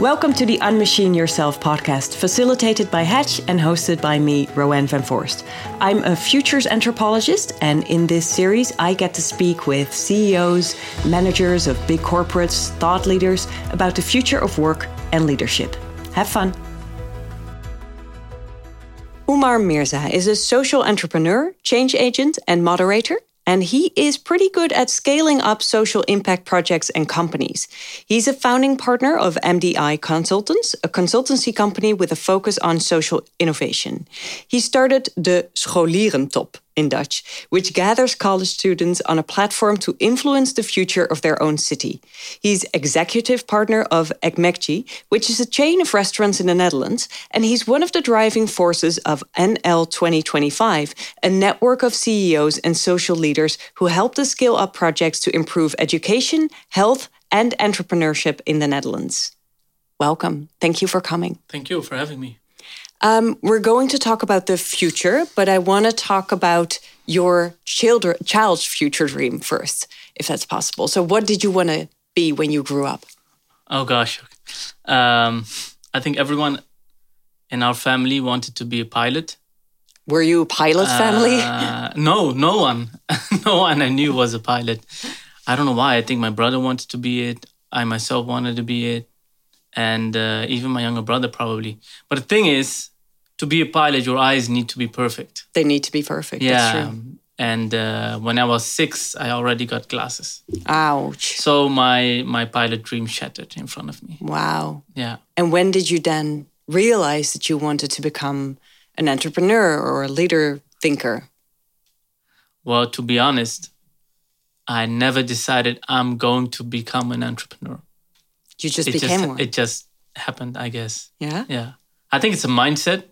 Welcome to the Unmachine Yourself podcast, facilitated by Hatch and hosted by me, Rowan van Voorst. I'm a futures anthropologist, and in this series, I get to speak with CEOs, managers of big corporates, thought leaders about the future of work and leadership. Have fun. Umar Mirza is a social entrepreneur, change agent, and moderator and he is pretty good at scaling up social impact projects and companies. He's a founding partner of MDI Consultants, a consultancy company with a focus on social innovation. He started the Scholierentop in Dutch, which gathers college students on a platform to influence the future of their own city. He's executive partner of Ekmekci, which is a chain of restaurants in the Netherlands, and he's one of the driving forces of NL 2025, a network of CEOs and social leaders who help to scale up projects to improve education, health, and entrepreneurship in the Netherlands. Welcome. Thank you for coming. Thank you for having me. Um, we're going to talk about the future, but I want to talk about your children, child's future dream first, if that's possible. So, what did you want to be when you grew up? Oh gosh, um, I think everyone in our family wanted to be a pilot. Were you a pilot family? Uh, no, no one, no one I knew was a pilot. I don't know why. I think my brother wanted to be it. I myself wanted to be it, and uh, even my younger brother probably. But the thing is, to be a pilot, your eyes need to be perfect. They need to be perfect. Yeah. And uh, when I was six, I already got glasses. Ouch. So my my pilot dream shattered in front of me. Wow. Yeah. And when did you then realize that you wanted to become an entrepreneur or a leader thinker? Well, to be honest, I never decided I'm going to become an entrepreneur. You just it became just, one. It just happened, I guess. Yeah. Yeah. I think it's a mindset.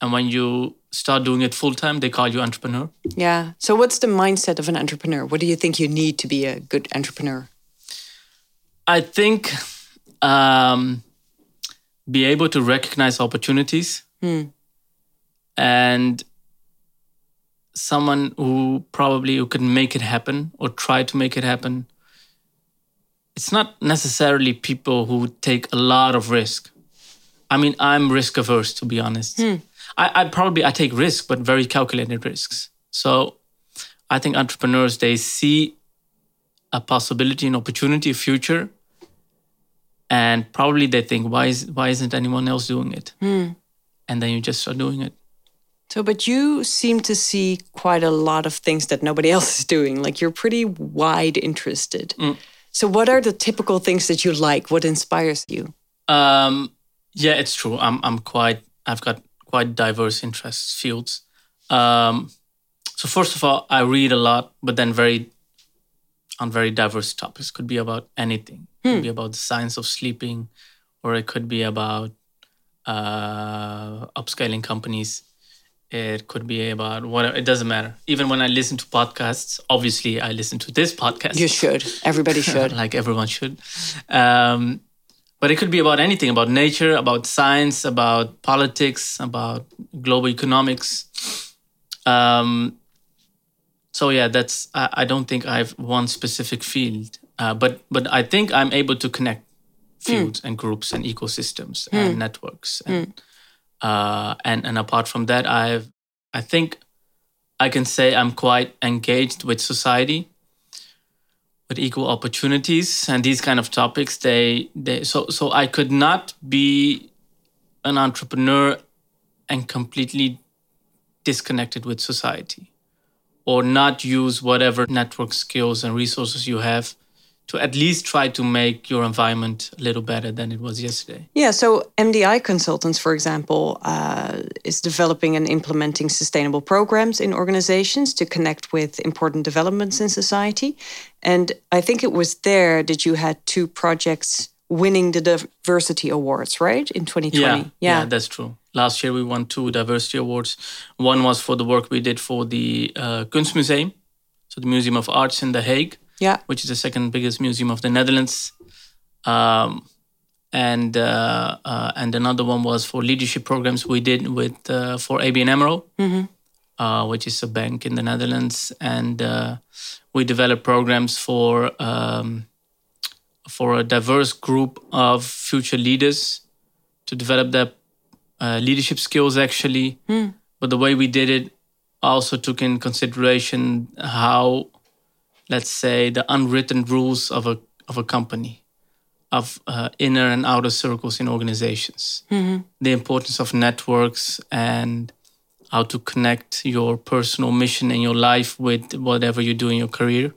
And when you start doing it full time, they call you entrepreneur. Yeah. So, what's the mindset of an entrepreneur? What do you think you need to be a good entrepreneur? I think um, be able to recognize opportunities hmm. and someone who probably who can make it happen or try to make it happen. It's not necessarily people who take a lot of risk. I mean, I'm risk averse to be honest. Hmm. I, I probably I take risks, but very calculated risks. So I think entrepreneurs they see a possibility, an opportunity, a future, and probably they think, why is why isn't anyone else doing it? Hmm. And then you just start doing it. So, but you seem to see quite a lot of things that nobody else is doing. Like you're pretty wide interested. Mm. So, what are the typical things that you like? What inspires you? Um, yeah, it's true. I'm I'm quite I've got quite diverse interests fields. Um, so first of all, I read a lot, but then very on very diverse topics. Could be about anything. Hmm. Could be about the science of sleeping, or it could be about uh, upscaling companies. It could be about whatever. It doesn't matter. Even when I listen to podcasts, obviously I listen to this podcast. You should. Everybody should. like everyone should. Um, but it could be about anything about nature about science about politics about global economics um, so yeah that's I, I, don't think i have one specific field uh, but but i think i'm able to connect fields mm. and groups and ecosystems mm. and networks and, mm. uh, and and apart from that i've i think i can say i'm quite engaged with society with equal opportunities. And these kind of topics they they so so i could not be an entrepreneur and completely disconnected with society or not use whatever network skills and resources you have to at least try to make your environment a little better than it was yesterday. Yeah, so MDI Consultants, for example, uh, is developing and implementing sustainable programs in organizations to connect with important developments in society. And I think it was there that you had two projects winning the diversity awards, right? In 2020. Yeah, yeah, yeah that's true. Last year we won two diversity awards. One was for the work we did for the uh, Kunstmuseum, so the Museum of Arts in The Hague yeah, which is the second biggest museum of the Netherlands. Um, and uh, uh, and another one was for leadership programs we did with uh, for ABN AMRO, mm-hmm. Uh, which is a bank in the Netherlands, and uh, we developed programs for um, for a diverse group of future leaders to develop their uh, leadership skills actually. But the way we did it also took in consideration how, let's say, the unwritten rules of a of a company, of uh, inner and outer circles in organizations, the importance of networks and how to connect your personal mission in your life with whatever you do in your career,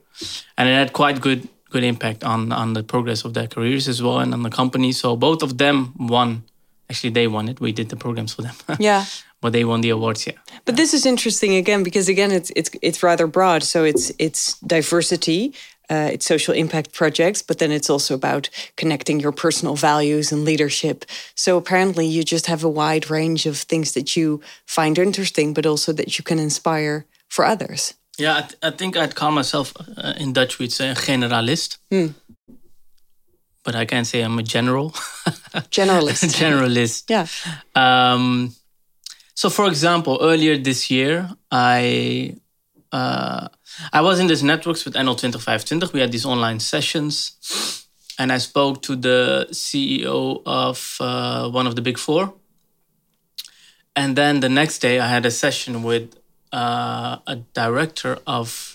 and it had quite good good impact on on the progress of their careers as well and on the company. So both of them won. Actually, they won it. We did the programs for them. Yeah. but they won the awards. Yeah. But this is interesting again because again it's it's it's rather broad. So it's it's diversity, uh, it's social impact projects, but then it's also about connecting your personal values and leadership. So apparently you just have a wide range of things that you find interesting, but also that you can inspire for others. Yeah, I, th- I think I'd call myself uh, in Dutch we'd say a generalist. But I can't say I'm a general. Generalist. generalist. yeah. Um, so, for example, earlier this year, I uh, I was in this networks with NL 2025. We had these online sessions, and I spoke to the CEO of uh, one of the big four. And then the next day, I had a session with uh, a director of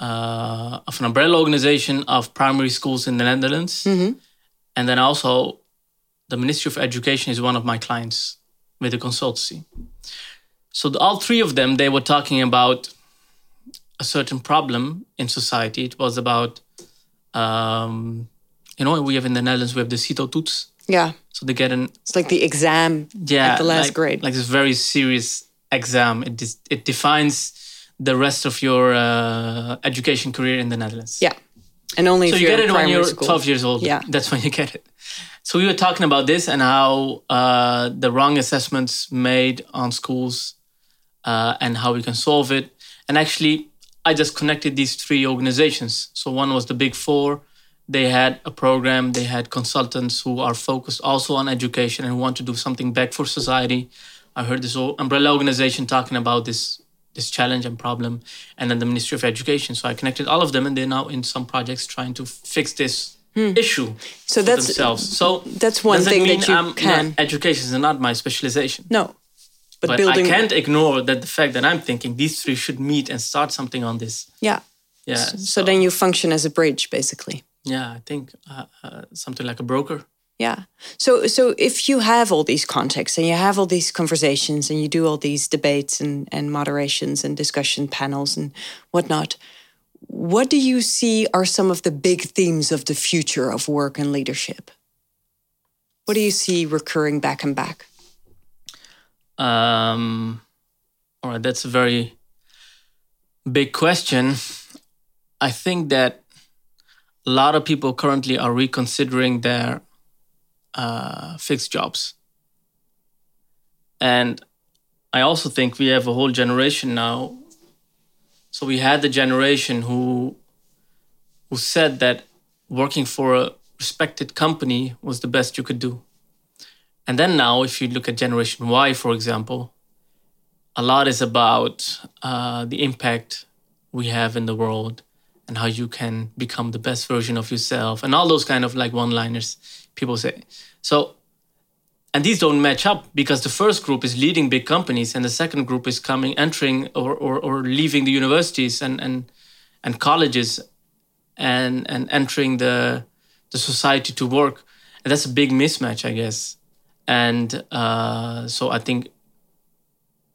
uh, of an umbrella organization of primary schools in the Netherlands, and then also the Ministry of Education is one of my clients with the consultancy. So the, all three of them, they were talking about a certain problem in society. It was about, um, you know, we have in the Netherlands we have the CITO toets. Yeah. So they get an It's like the exam yeah at the last like, grade. like this very serious exam. It dis- it defines the rest of your uh, education career in the Netherlands. yeah. And only So you get it when you're school. 12 years old. Yeah. That's when you get it. So we were talking about this and how uh, the wrong assessments made on schools uh, and how we can solve it. And actually, I just connected these three organizations. So one was the Big Four. They had a program. They had consultants who are focused also on education and want to do something back for society. I heard this umbrella organization talking about this this challenge and problem, and then the Ministry of Education. So I connected all of them, and they're now in some projects trying to fix this issue Hmm. So for that's themselves. So that's one thing that you I'm can- education is not my specialization. no. But, But building I can't ignore that the fact that I'm thinking these three should meet and start something on this. Yeah. Yeah. So then you function as a bridge basically. yeah, I think uh, uh, something like a broker. Yeah. So so if you have all these contexts and you have all these conversations and you do all these debates and, and moderations and discussion panels and whatnot, what do you see are some of the big themes of the future of work and leadership? What do you see recurring back and back? Um, all right, that's a very big question. I think that a lot of people currently are reconsidering their uh, fixed jobs. And I also think we have a whole generation now. So we had the generation who who said that working for a respected company was the best you could do. And then now, if you look at Generation Y, for example, a lot is about uh, the impact we have in the world and how you can become the best version of yourself and all those kind of like one liners people say. So, and these don't match up because the first group is leading big companies and the second group is coming, entering or, or, or leaving the universities and, and, and colleges and, and entering the, the society to work. And that's a big mismatch, I guess. And uh, so I think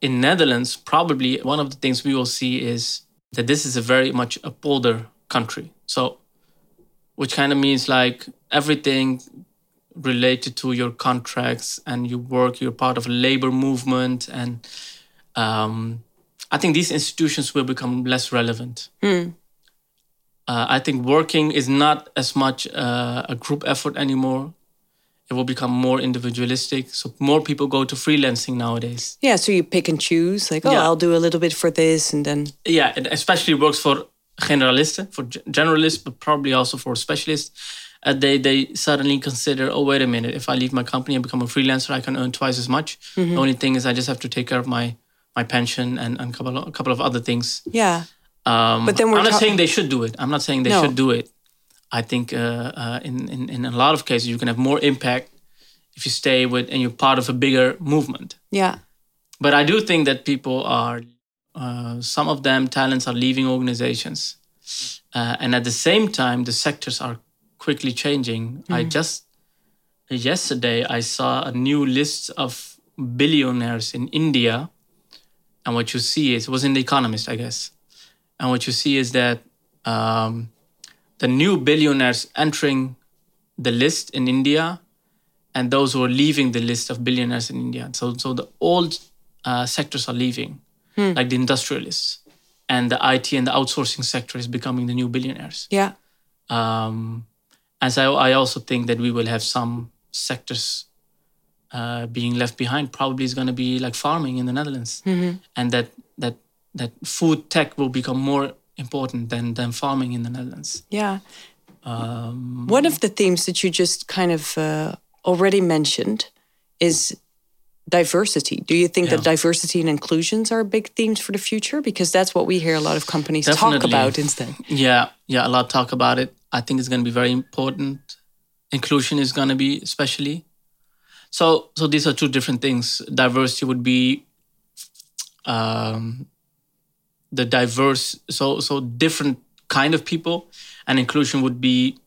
in Netherlands, probably one of the things we will see is that this is a very much a polder country. So, which kind of means like everything related to your contracts and your work, you're part of a labor movement. And um, I think these institutions will become less relevant. Uh, I think working is not as much uh, a group effort anymore. It will become more individualistic. So more people go to freelancing nowadays. Yeah, so you pick and choose, like, oh, Yeah. I'll do a little bit for this and then Yeah, it especially works for generalisten, for generalists, but probably also for specialists. Uh, they they suddenly consider, oh wait a minute, if I leave my company and become a freelancer, I can earn twice as much. The only thing is, I just have to take care of my my pension and, and a couple of, a couple of other things. yeah. Um, But then we're I'm not ta- saying they should do it. I'm not saying they No. should do it. I think uh, uh, in, in in a lot of cases you can have more impact if you stay with and you're part of a bigger movement. Yeah. But I do think that people are, uh, some of them, talents are leaving organizations. Uh, and at the same time, the sectors are quickly changing. I just, yesterday, I saw a new list of billionaires in India. And what you see is, it was in The Economist, I guess. And what you see is that um, the new billionaires entering the list in India and those who are leaving the list of billionaires in India. So, so the old uh, sectors are leaving, like the industrialists, and the IT and the outsourcing sector is becoming the new billionaires. Yeah. Um, and so I also think that we will have some sectors uh, being left behind. Probably is going to be like farming in the Netherlands, and that that that food tech will become more important than than farming in the Netherlands. Yeah. Um, One of the themes that you just kind of uh, already mentioned is diversity. Do you think that diversity and inclusions are big themes for the future? Because that's what we hear a lot of companies talk about instead. Yeah, yeah, a lot talk about it. I think it's going to be very important. Inclusion is going to be especially. So, so these are two different things. Diversity would be um, the diverse, so so different kind of people, and inclusion would be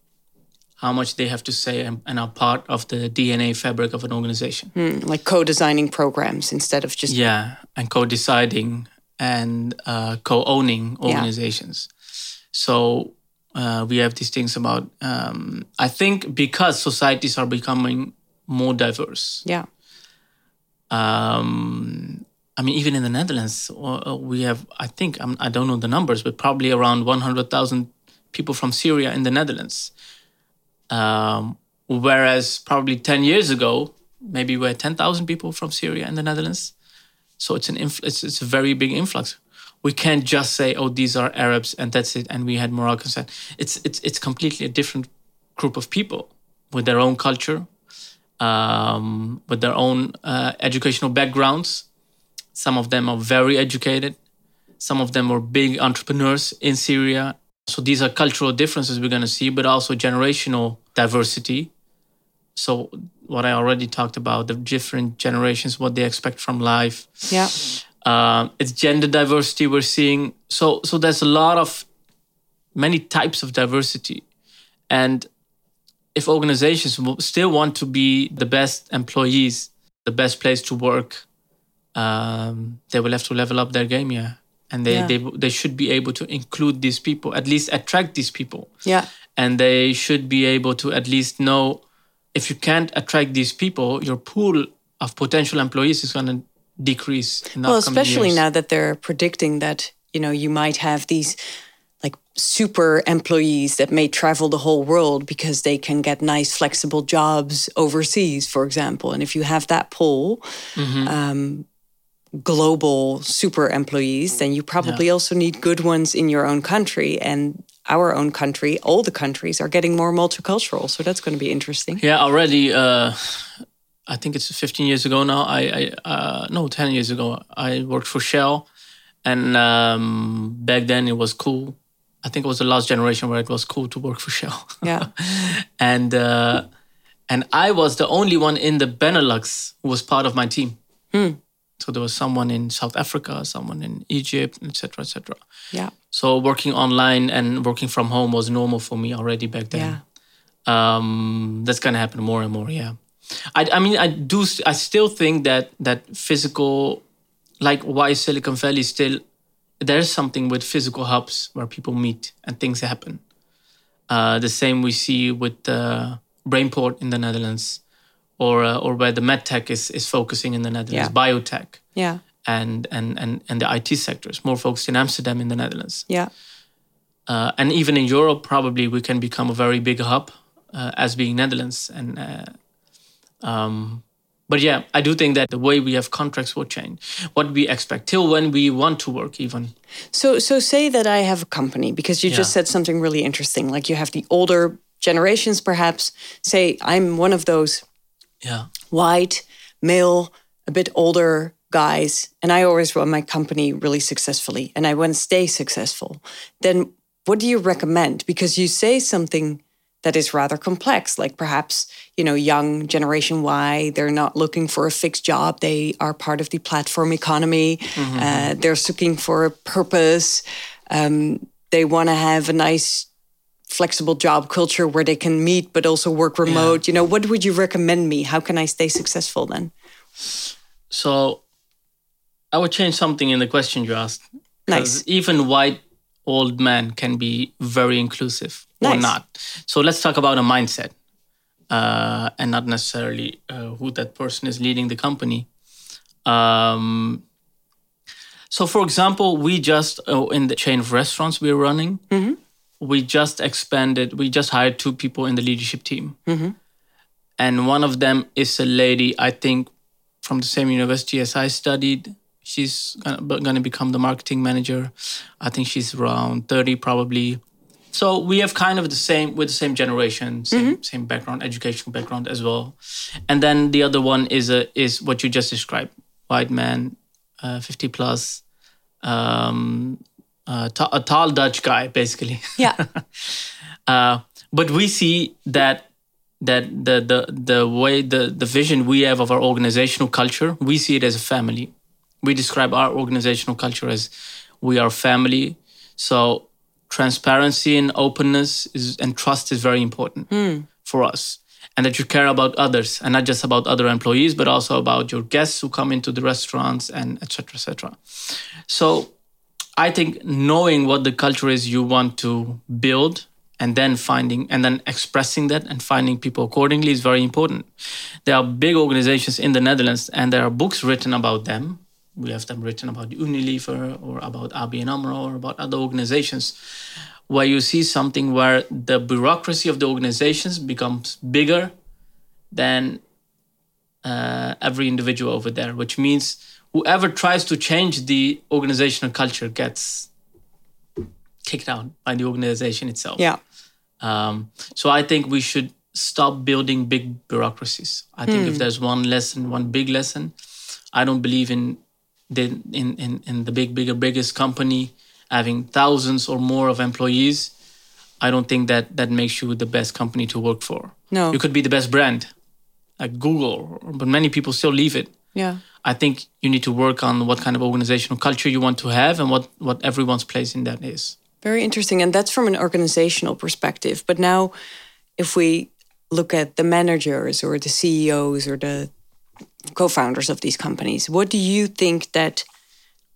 how much they have to say and, and are part of the DNA fabric of an organization. Mm, like co-designing programs instead of just Yeah, and co-deciding and uh, co-owning organizations. So uh, we have these things about. Um, I think because societies are becoming more diverse. yeah. Um, I mean, even in the Netherlands, uh, we have. I think I don't know the numbers, but probably around 100,000 people from Syria in the Netherlands. Um, whereas probably 10 years ago, maybe we had 10,000 people from Syria in the Netherlands. So it's an infl- it's, it's a very big influx. We can't just say, "Oh, these are Arabs," and that's it. And we had Moroccans. And It's it's it's completely a different group of people with their own culture, um, with their own uh, educational backgrounds. Some of them are very educated. Some of them are big entrepreneurs in Syria. So these are cultural differences we're going to see, but also generational diversity. So what I already talked about, the different generations, what they expect from life. Yeah. Um, it's gender diversity we're seeing. So so there's a lot of many types of diversity, and if organizations still want to be the best employees, the best place to work, um, they will have to level up their game, yeah. And they, Yeah. they they should be able to include these people, at least attract these people Yeah. and they should be able to at least know if you can't attract these people, your pool of potential employees is going to decrease. In Well, especially years. now that they're predicting that, you know, you might have these like super employees that may travel the whole world because they can get nice flexible jobs overseas, for example. And if you have that pool, Mm-hmm. um, global super employees, then you probably also need good ones in your own country. And our own country, all the countries are getting more multicultural. So that's going to be interesting. Yeah, already. Uh, I think it's 15 years ago now. I, I uh, no, 10 years ago. I worked for Shell, and um, back then it was cool. I think it was the last generation where it was cool to work for Shell. Yeah. and uh, and I was the only one in the Benelux who was part of my team. So there was someone in South Africa, someone in Egypt, etc., etc. Yeah. So working online and working from home was normal for me already back then. Um, that's gonna happen more and more. Yeah, I, I mean, I do. I still think that that physical, like why Silicon Valley still there's something with physical hubs where people meet and things happen. Uh, the same we see with the Brainport in the Netherlands, or uh, or where the medtech is is focusing in the Netherlands, Yeah. biotech Yeah. and and and and the IT sector is more focused in Amsterdam in the Netherlands. Yeah. Uh, and even in Europe, probably we can become a very big hub uh, as being Netherlands. And uh, um, but yeah, I do think that the way we have contracts will change. What we expect till when we want to work, even. So, so say that I have a company because you just said something really interesting. Like you have the older generations, perhaps. Say I'm one of those Yeah. white, male, a bit older guys, and I always run my company really successfully, and I want to stay successful. Then, what do you recommend? Because you say something that is rather complex. Like perhaps, you know, young Generation Y, they're not looking for a fixed job. They are part of the platform economy. Mm-hmm. Uh, they're looking for a purpose. Um, they want to have a nice, flexible job culture where they can meet but also work remote. Yeah. You know, what would you recommend me? How can I stay successful then? So I would change something in the question you asked. Nice. Even white old men can be very inclusive nice. or not. So let's talk about a mindset uh, and not necessarily uh, who that person is leading the company. Um, so, for example, we just uh, in the chain of restaurants we're running, mm-hmm. We just expanded. We just hired two people in the leadership team, mm-hmm. and one of them is a lady I think from the same university as I studied. She's going to become the marketing manager. I think she's around 30 probably. So we have kind of the same with the same generation, same mm-hmm. same background, educational background as well. And then the other one is a is what you just described, white man, uh, 50 plus, um, uh, t- a tall Dutch guy, basically. Yeah. uh, but we see that that the the the way the the vision we have of our organizational culture, we see it as a family we describe our organizational culture as we are family. So transparency and openness is, and trust is very important mm. for us. And that you care about others and not just about other employees, but also about your guests who come into the restaurants and etc. etc. So I think knowing what the culture is you want to build and then finding and then expressing that and finding people accordingly is very important. There are big organizations in the Netherlands and there are books written about them we have them written about Unilever or about ABN AMRO or about other organizations where you see something where the bureaucracy of the organizations becomes bigger than uh, every individual over there, which means whoever tries to change the organizational culture gets kicked out by the organization itself. Yeah. Um, so I think we should stop building big bureaucracies. I think if hmm. there's one lesson, one big lesson, I don't believe in the, in, in, in the big, bigger, biggest company having thousands or more of employees, I don't think that that makes you the best company to work for. No. You could be the best brand, like Google, but many people still leave it. Yeah. I think you need to work on what kind of organizational culture you want to have and what, what everyone's place in that is. Very interesting. And that's from an organizational perspective. But now, if we look at the managers or the CEOs or the co-founders of these companies what do you think that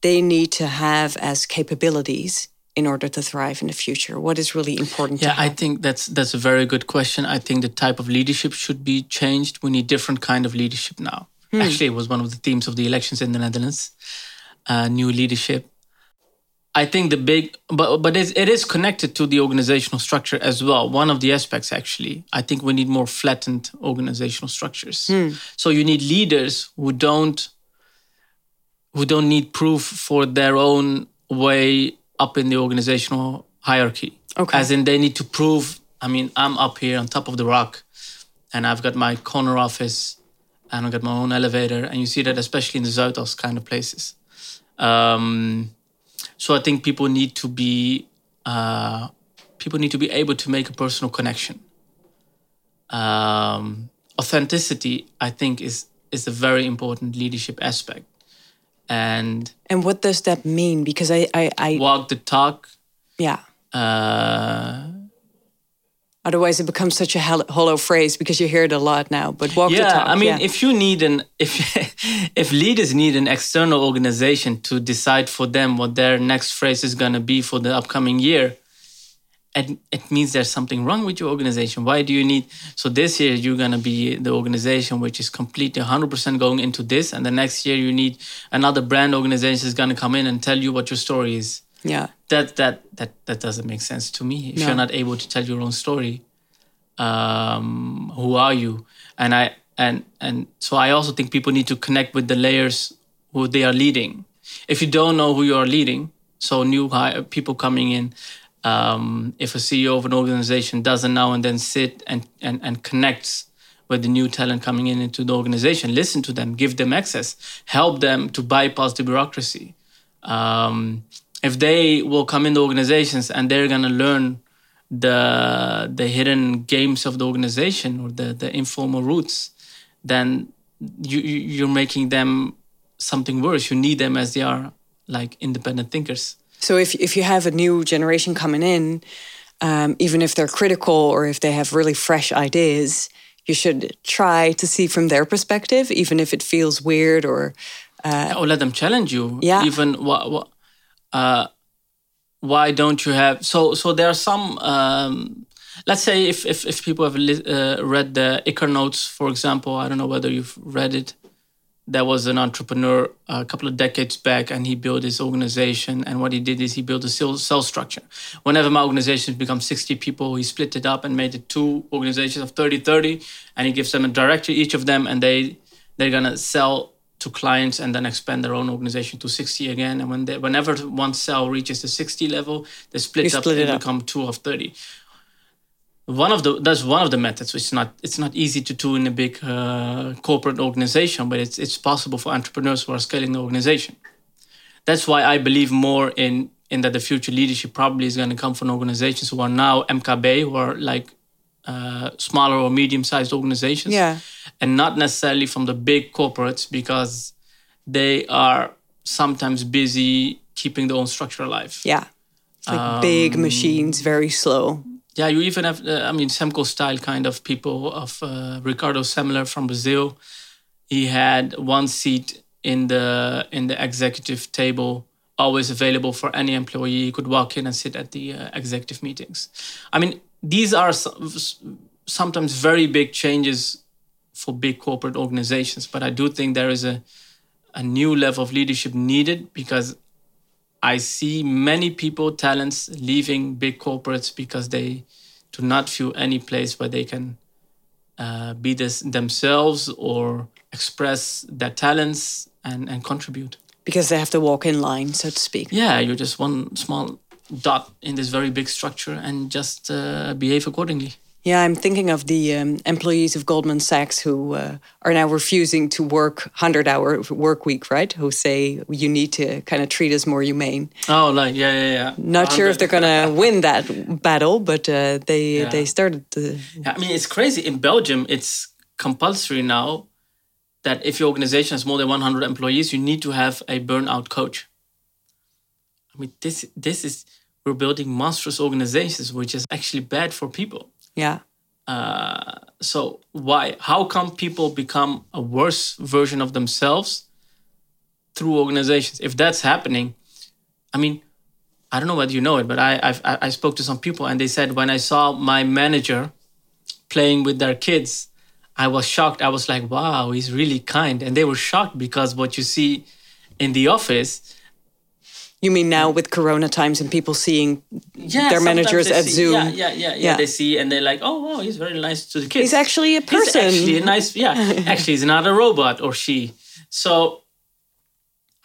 they need to have as capabilities in order to thrive in the future what is really important yeah i think that's that's a very good question i think the type of leadership should be changed we need different kind of leadership now hmm. actually it was one of the themes of the elections in the netherlands uh, new leadership I think the big, but but it, it is connected to the organizational structure as well. One of the aspects, actually, I think we need more flattened organizational structures. Hmm. So you need leaders who don't who don't need proof for their own way up in the organizational hierarchy. Okay. As in, they need to prove. I mean, I'm up here on top of the rock, and I've got my corner office, and I've got my own elevator, and you see that especially in the Zuidas kind of places. Um, so I think people need to be uh, people need to be able to make a personal connection. Um, authenticity, I think, is is a very important leadership aspect. And and what does that mean? Because I I, I walk the talk. Yeah. Uh, Otherwise, it becomes such a hollow phrase because you hear it a lot now. But walk yeah, the talk. I mean, yeah. if you need an if if leaders need an external organization to decide for them what their next phrase is gonna be for the upcoming year, it, it means there's something wrong with your organization. Why do you need? So this year you're gonna be the organization which is completely 100% going into this, and the next year you need another brand organization is gonna come in and tell you what your story is yeah that that that that doesn't make sense to me if no. you're not able to tell your own story um who are you and i and and so i also think people need to connect with the layers who they are leading if you don't know who you are leading so new hire, people coming in um, if a ceo of an organization doesn't now and then sit and, and and connects with the new talent coming in into the organization listen to them give them access help them to bypass the bureaucracy um, if they will come into organizations and they're to learn the the hidden games of the organization or the the informal routes, then you- you're making them something worse. You need them as they are like independent thinkers. So if if you have a new generation coming in, um, even if they're critical or if they have really fresh ideas, you should try to see from their perspective, even if it feels weird or or let them challenge you. Yeah. Even what, what uh, why don't you have so so there are some um, let's say if if, if people have uh, read the Eckart notes for example I don't know whether you've read it there was an entrepreneur a couple of decades back and he built his organization. And what he did is he built a cell, structure. Whenever my organization becomes 60 people he split it up and made it two organizations of 30 30 and he gives them a director each of them and they they're gonna sell to clients and then expand their own organization to 60 again. And when they, whenever one cell reaches the 60 level they split up split it and up. become two of 30 one of the that's one of the methods. It's not it's not easy to do in a big uh, corporate organization but it's it's possible for entrepreneurs who are scaling the organization. That's why i believe more in in that the future leadership probably is going to come from organizations who are now mkb who are like uh, smaller or medium sized organizations. Yeah. and not necessarily from the big corporates because they are sometimes busy keeping their own structure alive. Yeah, it's like big machines, very slow. Yeah, you even have, uh, I mean, Semco style kind of people of uh, Ricardo Semler from Brazil. He had one seat in the in the executive table, always available for any employee. He could walk in and sit at the uh, executive meetings. I mean, these are some, sometimes very big changes for big corporate organizations, but I do think there is a a new level of leadership needed because I see many people, talents, leaving big corporates because they do not feel any place where they can uh, be this themselves or express their talents and, and contribute. Because they have to walk in line, so to speak. Yeah, you're just one small dot in this very big structure and just uh, behave accordingly. Yeah, I'm thinking of the um, employees of Goldman Sachs who uh, are now refusing to work 100 hour work week, right? Who say you need to kind of treat us more humane. Oh, like, yeah, yeah, yeah. Not sure if they're going to win that battle, but uh, they Yeah. they started to. Yeah, I mean, it's crazy. In Belgium, it's compulsory now that if your organization has more than 100 employees, you need to have a burnout coach. I mean, this this is we're building monstrous organizations, which is actually bad for people. Yeah. Uh, so why? How come people become a worse version of themselves through organizations? If that's happening, I mean, I don't know whether you know it, but I I've, I I spoke to some people and they said when I saw my manager playing with their kids, I was shocked. I was like, wow, he's really kind, and they were shocked because what you see in the office You mean now with Corona times and people seeing yeah, their managers at see- Zoom? Yeah, yeah, yeah, yeah, Yeah. They see and they're like, oh, wow, he's very nice to the kids. He's actually a person. He's actually a nice, yeah. actually, he's not a robot or she. So,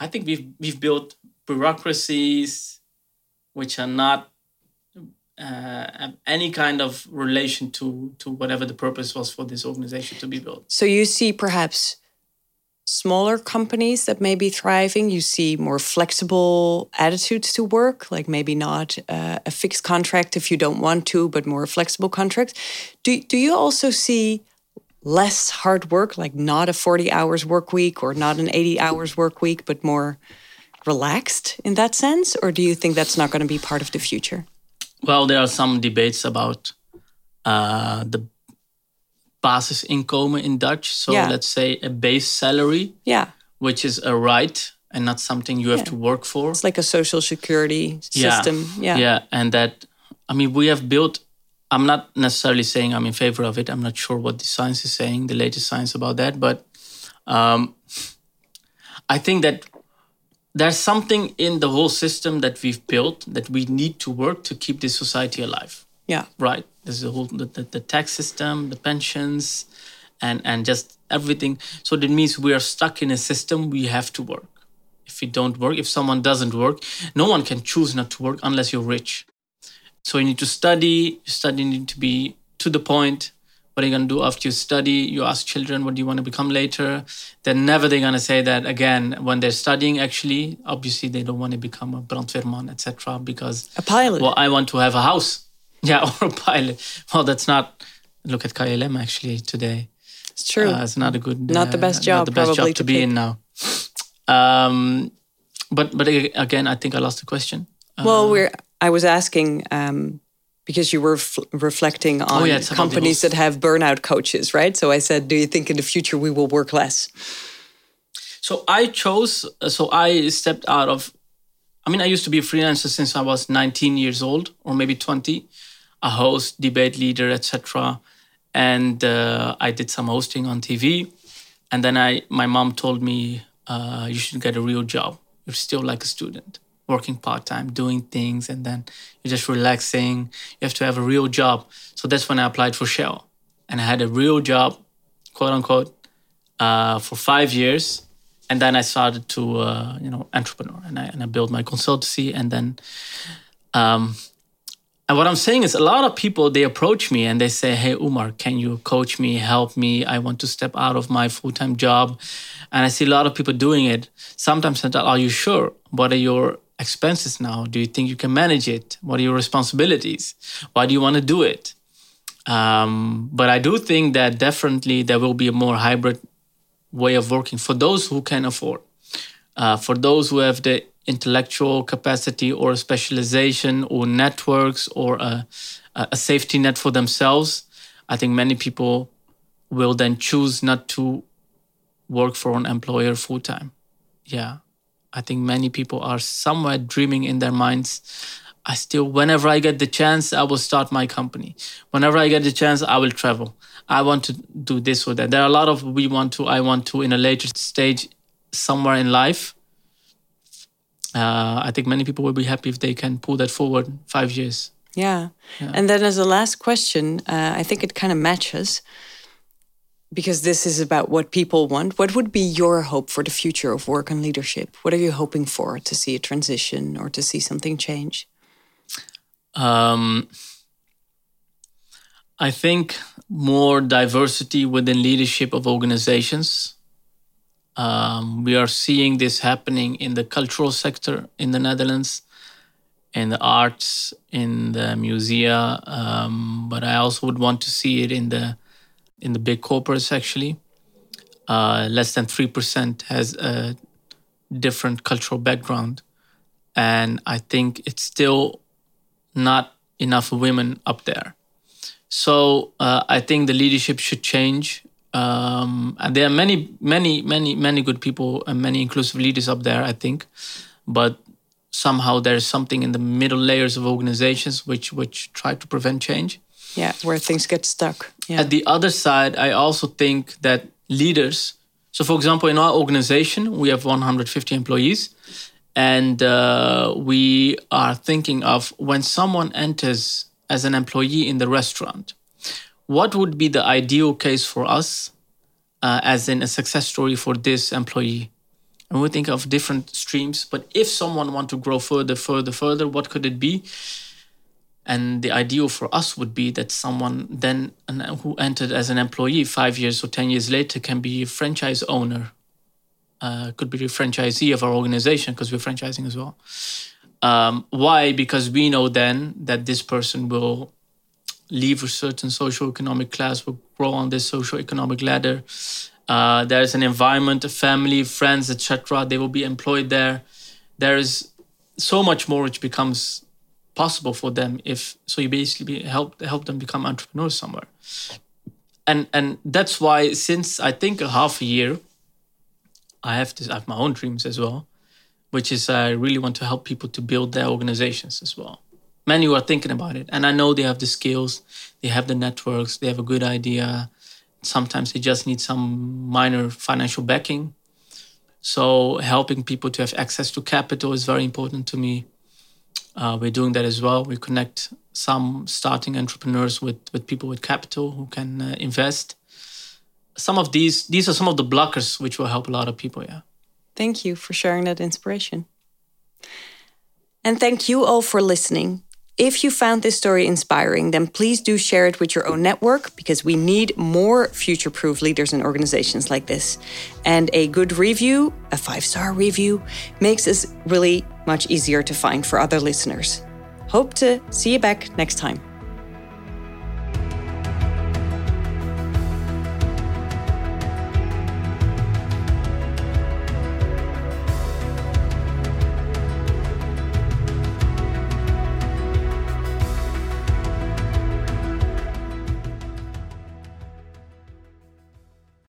I think we've we've built bureaucracies which are not uh, any kind of relation to to whatever the purpose was for this organization to be built. So you see perhaps smaller companies that may be thriving. You see more flexible attitudes to work, like maybe not uh, a fixed contract if you don't want to, but more flexible contracts. Do do you also see less hard work, like not a forty hours work week or not an eighty hours work week, but more relaxed in that sense, or do you think that's not going to be part of the future? Well, there are some debates about uh, the basisinkomen in Dutch. So Yeah. let's say a base salary, Yeah, which is a right and not something you have to work for. it's like a social security Yeah. system. Yeah, Yeah, and that I mean we have built. I'm not necessarily saying I'm in favor of it. I'm not sure what the science is saying, the latest science about that, but um, I think that there's something in the whole system that we've built that we need to work to keep this society alive yeah. right there's the whole the, the, the tax system the pensions and and just everything. So that means we are stuck in a system we have to work. If we don't work if someone doesn't work no one can choose not to work unless you're rich. So you need to study study need to be to the point. What are you going to do after you study? You ask children what do you want to become later? Then never they're going to say that again. When they're studying actually obviously they don't want to become a brandweerman etc because A pilot. well i want to have a house Yeah, or a pilot. Well, that's not. Look at KLM actually today. It's true. Uh, it's not a good. Not the best job, Not the best probably, job to, to be pick. in now. Um, but but again, I think I lost the question. Uh, well, we're. I was asking um, because you were f- reflecting on Oh, yeah, it's about the companies that have burnout coaches, right? So I said, do you think in the future we will work less? So I chose. So I stepped out of. I mean, I used to be a freelancer since I was 19 years old, or maybe 20. A host, debate leader, etc. And uh, I did some hosting on TV. And then I, my mom told me, uh, you should get a real job. You're still like a student, working part time, doing things, and then you're just relaxing. You have to have a real job. So that's when I applied for Shell, and I had a real job, quote unquote, uh, for five years, and then I started to uh, you know entrepreneur, and I and I built my consultancy, and then. Um, and what I'm saying is, a lot of people they approach me and they say, "Hey, Umar, can you coach me, help me? I want to step out of my full-time job." And I see a lot of people doing it. Sometimes I tell, "Are you sure? What are your expenses now? Do you think you can manage it? What are your responsibilities? Why do you want to do it?" Um, but I do think that definitely there will be a more hybrid way of working for those who can afford. Uh, for those who have the intellectual capacity or specialization or networks or a, a safety net for themselves, I think many people will then choose not to work for an employer full time. Yeah. I think many people are somewhere dreaming in their minds. I still, whenever I get the chance, I will start my company. Whenever I get the chance, I will travel. I want to do this or that. There are a lot of we want to, I want to in a later stage somewhere in life. Uh, I think many people will be happy if they can pull that forward five years. Yeah. And then as a last question, uh, I think it kind of matches because this is about what people want. What would be your hope for the future of work and leadership? What are you hoping for to see a transition or to see something change? Um, I think more diversity within leadership of organizations. Um, we are seeing this happening in the cultural sector in the Netherlands, in the arts, in the musea. Um, but I also would want to see it in the in the big corporates. Actually, uh, less than three percent has a different cultural background, and I think it's still not enough women up there. So uh, I think the leadership should change. Um, and there are many, many, many, many good people and many inclusive leaders up there, I think. But somehow there's something in the middle layers of organizations which which try to prevent change. Yeah, where things get stuck. Yeah. At the other side, I also think that leaders. So, for example, in our organization, we have 150 employees, and uh, we are thinking of when someone enters as an employee in the restaurant, what would be the ideal case for us, uh, as in a success story for this employee? And we think of different streams, but if someone want to grow further, further, further, what could it be? And the ideal for us would be that someone then who entered as an employee five years or 10 years later can be a franchise owner, uh, could be the franchisee of our organization because we're franchising as well. Um, why? Because we know then that this person will leave a certain socio-economic class, will grow on this socio-economic ladder. Uh, there's an environment, a family, friends, etc. They will be employed there. There is so much more which becomes possible for them if so you basically help help them become entrepreneurs somewhere and and that's why since i think a half a year i have this i have my own dreams as well which is i really want to help people to build their organizations as well many who are thinking about it and i know they have the skills they have the networks they have a good idea sometimes they just need some minor financial backing so helping people to have access to capital is very important to me uh, we're doing that as well. We connect some starting entrepreneurs with, with people with capital who can uh, invest. Some of these these are some of the blockers which will help a lot of people. Yeah. Thank you for sharing that inspiration. And thank you all for listening. If you found this story inspiring, then please do share it with your own network because we need more future proof leaders and organizations like this. And a good review, a five star review, makes us really much easier to find for other listeners. Hope to see you back next time.